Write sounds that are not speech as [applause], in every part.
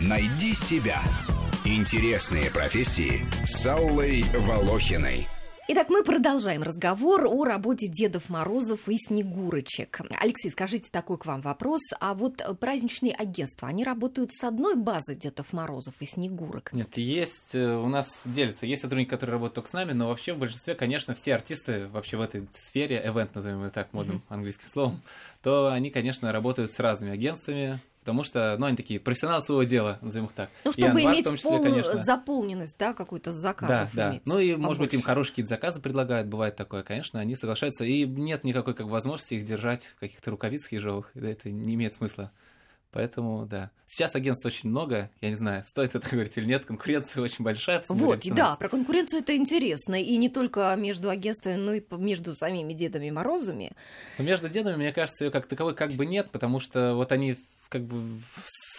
Найди себя. Интересные профессии с Аллой Волохиной. Итак, мы продолжаем разговор о работе Дедов Морозов и Снегурочек. Алексей, скажите такой к вам вопрос. А вот праздничные агентства, они работают с одной базы Дедов Морозов и Снегурок? Нет, есть, э, у нас делится. Есть сотрудники, которые работают только с нами, но вообще в большинстве, конечно, все артисты вообще в этой сфере, event, назовем его так модным mm-hmm. английским словом, то они, конечно, работают с разными агентствами, потому что, ну, они такие профессионалы своего дела, назовем их так. Ну, чтобы иметь числе, полную конечно... заполненность, да, какой-то заказов Да, да. Ну, и, побольше. может быть, им хорошие какие-то заказы предлагают, бывает такое, конечно, они соглашаются, и нет никакой как возможности их держать в каких-то рукавицах ежовых, это не имеет смысла. Поэтому, да. Сейчас агентств очень много. Я не знаю, стоит это [laughs] говорить или нет. Конкуренция очень большая. Вот, и да, про конкуренцию это интересно. И не только между агентствами, но и между самими Дедами Морозами. Но между Дедами, мне кажется, ее как таковой как бы нет, потому что вот они как бы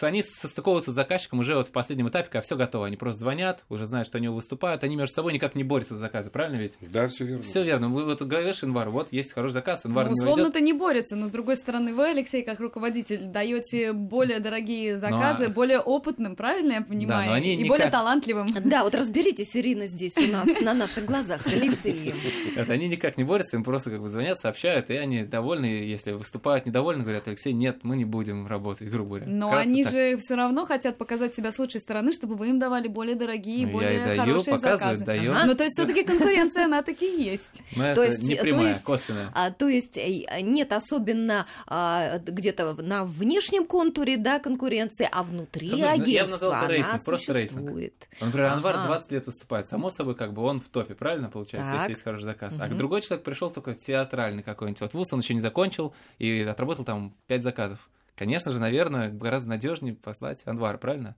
они состыковываются с заказчиком уже вот в последнем этапе, когда все готово. Они просто звонят, уже знают, что они выступают, они между собой никак не борются за заказы, правильно ведь? Да, все верно. Все верно. Вы вот говоришь, Инвар, вот есть хороший заказ, Инвар ну, не Условно-то не борются, но с другой стороны, вы, Алексей, как руководитель, даете более дорогие заказы, ну, а... более опытным, правильно я понимаю? Да, но они и никак... более талантливым. Да, вот разберитесь, Ирина, здесь у нас на наших глазах с Алексеем. Это они никак не борются, им просто как бы звонят, сообщают, и они довольны, если выступают недовольны, говорят, Алексей, нет, мы не будем работать, грубо говоря. Но они же все равно хотят показать себя с лучшей стороны, чтобы вы им давали более дорогие, ну, более я и даю, хорошие заказы. Даю. Ага. Ну, то есть все-таки конкуренция, она таки есть. [laughs] Но то есть, не прямая, то есть, косвенная. А, то есть э, нет особенно а, где-то на внешнем контуре, да, конкуренции, а внутри ну, агентства она рейтинг, просто рейтинг. Например, ага. Анвар 20 лет выступает, само собой, как бы он в топе, правильно получается, так. если есть хороший заказ. Угу. А другой человек пришел только театральный какой-нибудь. Вот вуз он еще не закончил и отработал там 5 заказов. Конечно же, наверное, гораздо надежнее послать Анвар, правильно?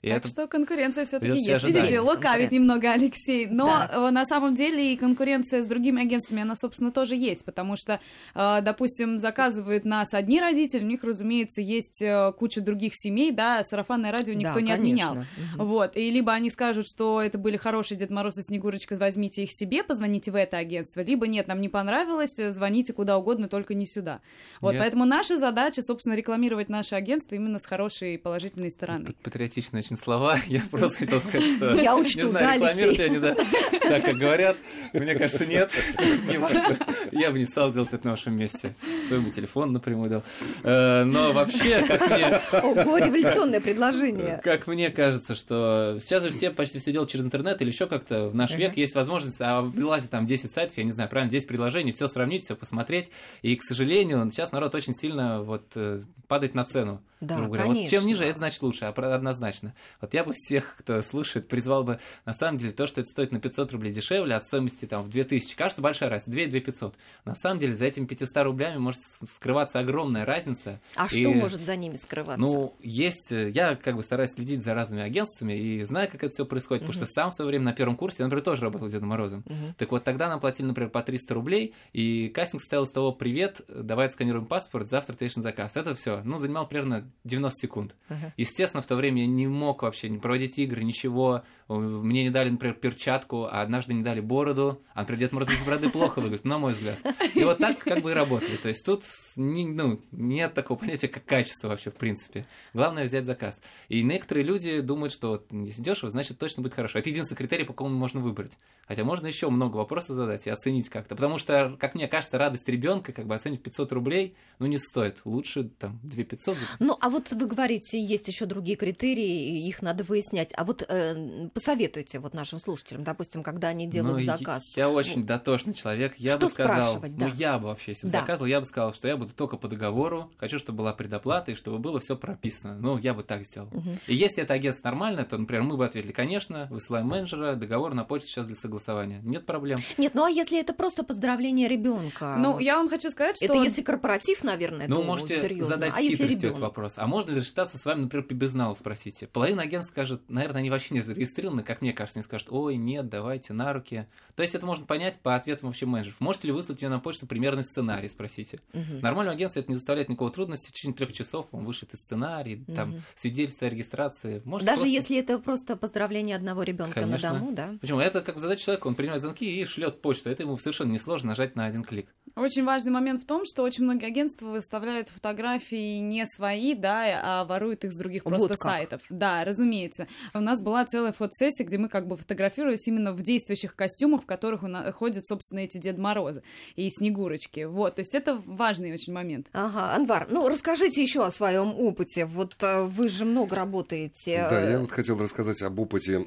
И так это что конкуренция все-таки есть. Видите, лукавит немного Алексей. Но да. Э, на самом деле и конкуренция с другими агентствами, она, собственно, тоже есть. Потому что, э, допустим, заказывают нас одни родители, у них, разумеется, есть э, куча других семей, да, сарафанное радио никто да, не конечно. отменял. Угу. Вот. И либо они скажут, что это были хорошие Дед Мороз и Снегурочка, возьмите их себе, позвоните в это агентство, либо нет, нам не понравилось, звоните куда угодно, только не сюда. Вот. Нет. Поэтому наша задача, собственно, рекламировать наше агентство именно с хорошей и положительной стороны. Патриотичная очень слова. [laughs] Я просто хотел сказать, что... [laughs] Я учту, не знаю, рекламируют они, да, так, как говорят. Мне кажется, нет. [laughs] Я бы не стал делать это на вашем месте. Свой бы телефон напрямую дал. Э, но вообще, как мне... Ого, революционное предложение. Как мне кажется, что сейчас же все почти все делают через интернет или еще как-то. В наш век есть возможность, а вылазит там 10 сайтов, я не знаю, правильно, 10 предложений, все сравнить, все посмотреть. И, к сожалению, сейчас народ очень сильно вот э, падает на цену. Да, говоря. конечно. Вот чем ниже, это значит лучше, однозначно. Вот я бы всех, кто слушает, призвал бы, на самом деле, то, что это стоит на 500 рублей дешевле, от стоимости там в 2000, кажется, большая разница, 2 2 500. На самом деле, за этими 500 рублями может скрываться огромная разница. А и, что может за ними скрываться? Ну, есть, э, я как бы стараюсь следить за разными агентствами и знаю, как это все происходит, угу. потому что сам в свое время на первом курсе, я, например, тоже работал Дедом Морозом. Угу. Так вот, тогда нам платили, например, по 300 рублей, и кастинг стоял с того, привет, давай отсканируем паспорт, завтра ты заказ. Это все, ну, занимал примерно 90 секунд. Uh-huh. Естественно, в то время я не мог вообще не проводить игры, ничего. Мне не дали, например, перчатку, а однажды не дали бороду. А, например, Дед Мороз без бороды плохо выглядит, на мой взгляд. И вот так как бы и работали. То есть тут не, ну, нет такого понятия, как качество вообще, в принципе. Главное взять заказ. И некоторые люди думают, что вот, если дешево, значит точно будет хорошо. Это единственный критерий, по какому можно выбрать. Хотя можно еще много вопросов задать и оценить как-то. Потому что, как мне кажется, радость ребенка, как бы оценить 500 рублей, ну не стоит. Лучше там 2 500. Ну, а вот вы говорите, есть еще другие критерии, их надо выяснять. А вот э, посоветуйте вот нашим слушателям, допустим, когда они делают ну, заказ. Я очень дотошный человек. Я что бы сказал, да. ну я бы вообще, если бы да. заказывал, я бы сказал, что я буду только по договору, хочу, чтобы была предоплата и чтобы было все прописано. Ну, я бы так сделал. Угу. И если это агентство нормальное, то, например, мы бы ответили, конечно, высылаем менеджера, договор на почту сейчас для согласования. Нет проблем. Нет, ну а если это просто поздравление ребенка? Ну, вот. я вам хочу сказать, что... Это если корпоратив, наверное, ну, то можете серьезно. задать а если этот вопрос. А можно ли считаться с вами, например, по безналу спросите? Половина агентств скажет, наверное, они вообще не зарегистрированы, как мне кажется, они скажут, ой, нет, давайте на руки. То есть это можно понять по ответам вообще менеджеров. Можете ли выслать мне на почту примерный сценарий, спросите. Угу. Нормальному агентству это не заставляет никакого трудности. В течение трех часов он вышлет и сценарий, угу. там, свидетельство о регистрации. Может, Даже просто... если это просто поздравление одного ребенка на дому, да? Почему? Это как бы задача человека, он принимает звонки и шлет почту. Это ему совершенно несложно нажать на один клик. Очень важный момент в том, что очень многие агентства выставляют фотографии не свои, да, а воруют их с других просто вот сайтов. Да, разумеется. У нас была целая фотосессия, где мы как бы фотографировались именно в действующих костюмах, в которых у нас ходят, собственно, эти Дед Морозы и Снегурочки. Вот, то есть это важный очень момент. Ага, Анвар, ну расскажите еще о своем опыте. Вот э, вы же много работаете. Да, я вот хотел рассказать об опыте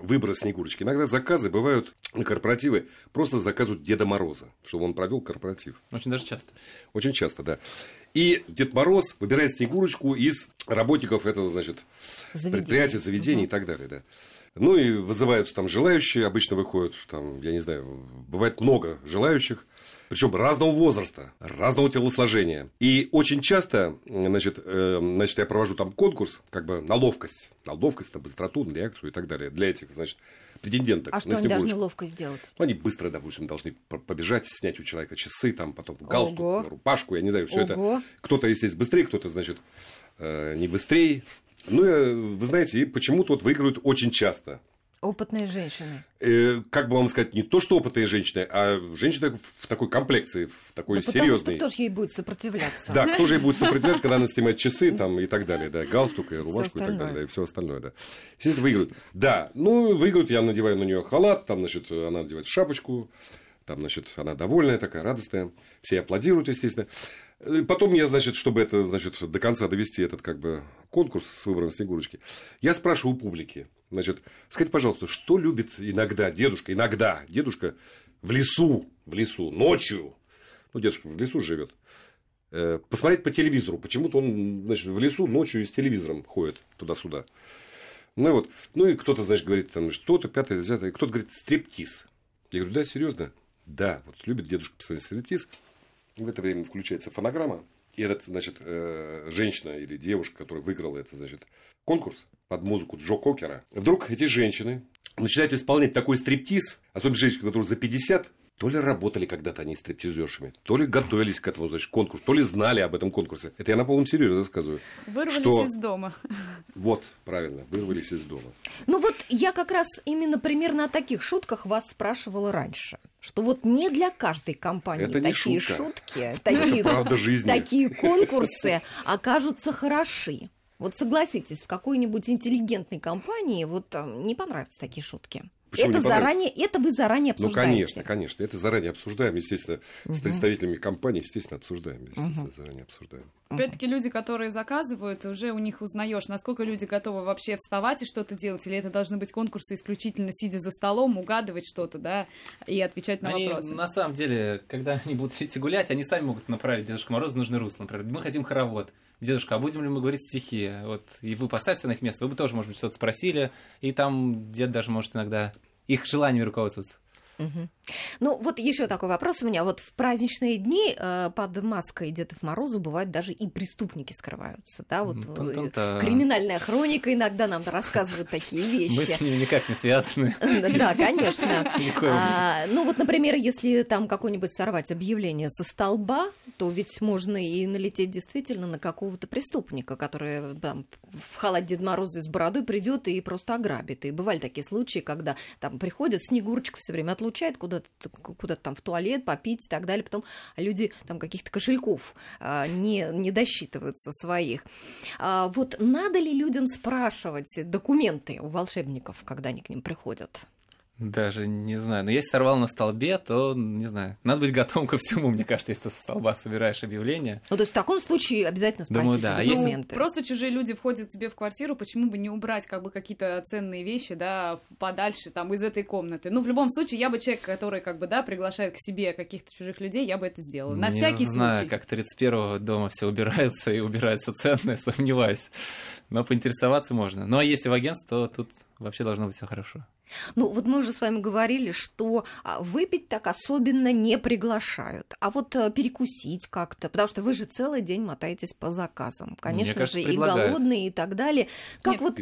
выбора Снегурочки. Иногда заказы бывают на корпоративы, просто заказывают Деда Мороза, чтобы он провел корпоратив. Очень даже часто. Очень часто, да. И Дед Мороз выбирает Снегурочку из работников этого, значит, Заведение. предприятия, заведений угу. и так далее, да. Ну и вызываются там желающие, обычно выходят, там, я не знаю, бывает много желающих, причем разного возраста, разного телосложения. И очень часто, значит, э, значит, я провожу там конкурс, как бы на ловкость, на ловкость, на быстроту, на реакцию и так далее, для этих, значит, претенденток. А что они должны ловко сделать? Ну, они быстро, допустим, должны побежать, снять у человека часы, там, потом галстук, Ого. рубашку, я не знаю, все это. Кто-то, естественно, быстрее, кто-то, значит, э, не быстрее. Ну, э, вы знаете, почему-то вот выигрывают очень часто. Опытные женщины. Э, как бы вам сказать, не то, что опытные женщины, а женщины в такой комплекции, в такой да серьезной. Кто же ей будет сопротивляться? Да, кто же ей будет [laughs] сопротивляться, когда она снимает часы там и так далее, да, галстук и рубашку и так далее, да, и все остальное, да. Естественно, выиграют. Да, ну, выиграют, я надеваю на нее халат, там, значит, она надевает шапочку, там, значит, она довольная такая, радостная. Все аплодируют, естественно. Э, потом я, значит, чтобы это, значит, до конца довести этот, как бы, конкурс с выбором Снегурочки, я спрашиваю у публики, значит, скажите, пожалуйста, что любит иногда дедушка, иногда дедушка в лесу, в лесу, ночью, ну, дедушка в лесу живет, э, посмотреть по телевизору. Почему-то он, значит, в лесу ночью с телевизором ходит туда-сюда. Ну и вот, ну и кто-то, значит, говорит там что-то, пятое, десятое, кто-то говорит стриптиз. Я говорю, да, серьезно? Да, вот любит дедушка посмотреть стриптиз. В это время включается фонограмма, и этот, значит, э, женщина или девушка, которая выиграла этот, значит, конкурс под музыку Джо Кокера, вдруг эти женщины начинают исполнять такой стриптиз, особенно женщины, которые за 50, то ли работали когда-то они стриптизершами, то ли готовились к этому значит, конкурсу, то ли знали об этом конкурсе. Это я на полном серьезе рассказываю. Вырвались что... из дома. [laughs] Вот, правильно, вырвались из дома. Ну вот я как раз именно примерно о таких шутках вас спрашивала раньше. Что вот не для каждой компании Это такие шутка. шутки, такие, правда жизни. такие конкурсы окажутся хороши. Вот согласитесь, в какой-нибудь интеллигентной компании вот не понравятся такие шутки. Почему это заранее, это вы заранее ну, обсуждаете? Ну, конечно, конечно. Это заранее обсуждаем, естественно, угу. с представителями компании, естественно, обсуждаем, естественно, угу. заранее обсуждаем. Опять-таки люди, которые заказывают, уже у них узнаешь, насколько люди готовы вообще вставать и что-то делать, или это должны быть конкурсы исключительно сидя за столом, угадывать что-то, да, и отвечать на они, вопросы. На самом деле, когда [laughs] они будут идти гулять, они сами могут направить Дедушку Морозу в нужное русло. Например, мы хотим хоровод дедушка, а будем ли мы говорить стихи? Вот, и вы поставите на их место, вы бы тоже, может быть, что-то спросили, и там дед даже может иногда их желаниями руководствоваться. Угу. Ну, вот еще такой вопрос у меня. Вот в праздничные дни э, под маской Дедов Морозу бывают даже и преступники скрываются, да? Вот э, криминальная хроника иногда нам рассказывает такие вещи. Мы с ними никак не связаны. Да, конечно. [laughs] А, ну, вот, например, если там какое-нибудь сорвать объявление со столба, то ведь можно и налететь действительно на какого-то преступника, который там в халат Дед Мороза с бородой придет и просто ограбит. И бывали такие случаи, когда там приходят, Снегурочка все время отлучает куда-то куда там в туалет, попить и так далее. Потом люди там каких-то кошельков а, не, не досчитываются своих. А, вот надо ли людям спрашивать документы у волшебников, когда они к ним приходят? Даже не знаю. Но если сорвал на столбе, то, не знаю, надо быть готовым ко всему, мне кажется, если ты со столба собираешь объявление. Ну, то есть в таком случае обязательно спросить Думаю, да. документы. Ну, просто чужие люди входят тебе в квартиру, почему бы не убрать как бы какие-то ценные вещи, да, подальше там из этой комнаты. Ну, в любом случае, я бы человек, который как бы, да, приглашает к себе каких-то чужих людей, я бы это сделала. На не всякий знаю, случай. как 31-го дома все убираются и убираются ценное, сомневаюсь. Но поинтересоваться можно. Ну, а если в агентство, то тут вообще должно быть все хорошо. Ну, вот мы уже с вами говорили, что а, выпить так особенно не приглашают. А вот э, перекусить как-то, потому что вы же целый день мотаетесь по заказам. Конечно кажется, же, предлагают. и голодные, и так далее. Как нет, вот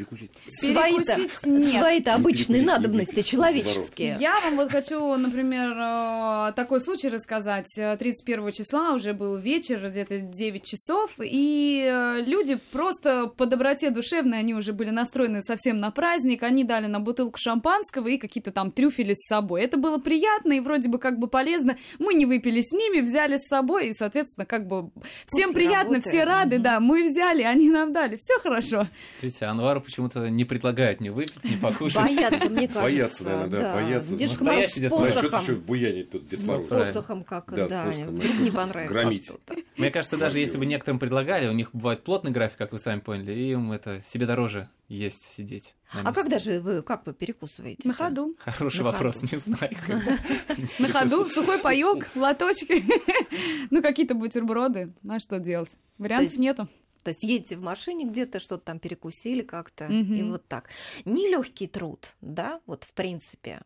свои-то, свои обычные надобности человеческие. Я вам вот хочу, например, э, такой случай рассказать. 31 числа уже был вечер, где-то 9 часов, и э, люди просто по доброте душевной они уже были настроены совсем на праздник, они дали нам бутылку шампанского и какие-то там трюфели с собой. Это было приятно и вроде бы как бы полезно. Мы не выпили с ними, взяли с собой, и, соответственно, как бы всем После приятно, работы. все рады, mm-hmm. да, мы взяли, они нам дали, все хорошо. Видите, Анвару почему-то не предлагают не выпить, не покушать. Боятся, мне кажется. Боятся, наверное, да, да. боятся. Дед Мороз с посохом. Еще буянить тут Дед Мороз. С посохом как, да, да вдруг не понравится Громить. Мне кажется, даже если бы некоторым предлагали, у них бывает плотный график, как вы сами поняли, и им это себе дороже есть, сидеть. А когда же вы, как вы перекусываете? На ходу. Хороший На вопрос, ходу. не знаю. [laughs] На ходу, сухой паёк, лоточки, [laughs] ну какие-то бутерброды, на что делать? Вариантов нету. То есть едете в машине где-то, что-то там перекусили как-то, и вот так. Нелегкий труд, да, вот в принципе.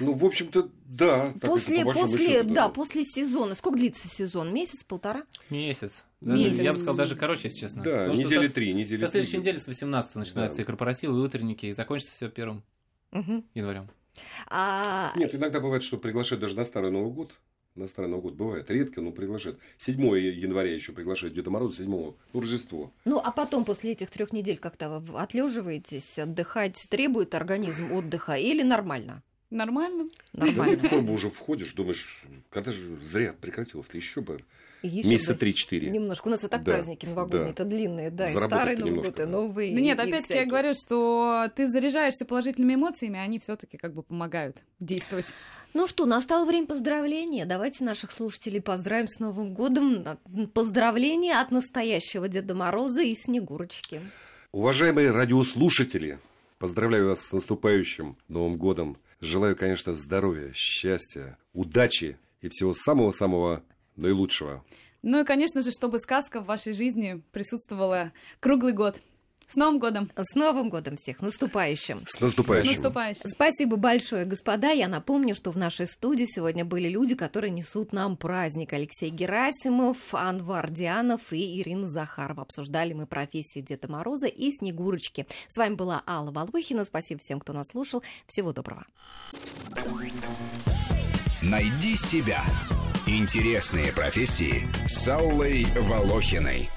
Ну, в общем-то, да. После, после, счету, да, да, после сезона. Сколько длится сезон? Месяц, полтора? Месяц. Даже, Месяц. Я бы сказал, даже короче, если честно. Да, Потому недели три, недели Со следующей недели, с 18 начинаются да. и корпоративы, и утренники, и закончится все первым угу. январем. А... Нет, иногда бывает, что приглашают даже на Старый Новый год. На Старый Новый год бывает редко, но приглашают. 7 января еще приглашают Деда Мороза, 7 ну, Рождество. Ну, а потом, после этих трех недель, как-то отлеживаетесь, отдыхать требует организм отдыха или нормально? Нормально. Нормально. Да, в форму уже входишь, думаешь, когда же зря прекратилось, еще бы. Еще Месяца три-четыре. Немножко. У нас и так да, праздники новогодние, да. это длинные, да, и старый Новый год, и новый. Да нет, опять-таки я говорю, что ты заряжаешься положительными эмоциями, они все-таки как бы помогают действовать. Ну что, настало время поздравления. Давайте наших слушателей поздравим с Новым годом. Поздравления от настоящего Деда Мороза и Снегурочки. Уважаемые радиослушатели, поздравляю вас с наступающим Новым годом. Желаю, конечно, здоровья, счастья, удачи и всего самого-самого наилучшего. Ну и, конечно же, чтобы сказка в вашей жизни присутствовала круглый год. С Новым годом! С Новым годом всех! Наступающим! С наступающим! С наступающим! Спасибо большое, господа. Я напомню, что в нашей студии сегодня были люди, которые несут нам праздник. Алексей Герасимов, Анвар Дианов и Ирина Захарова. Обсуждали мы профессии Деда Мороза и Снегурочки. С вами была Алла Волохина. Спасибо всем, кто нас слушал. Всего доброго. Найди себя. Интересные профессии с Аллой Волохиной.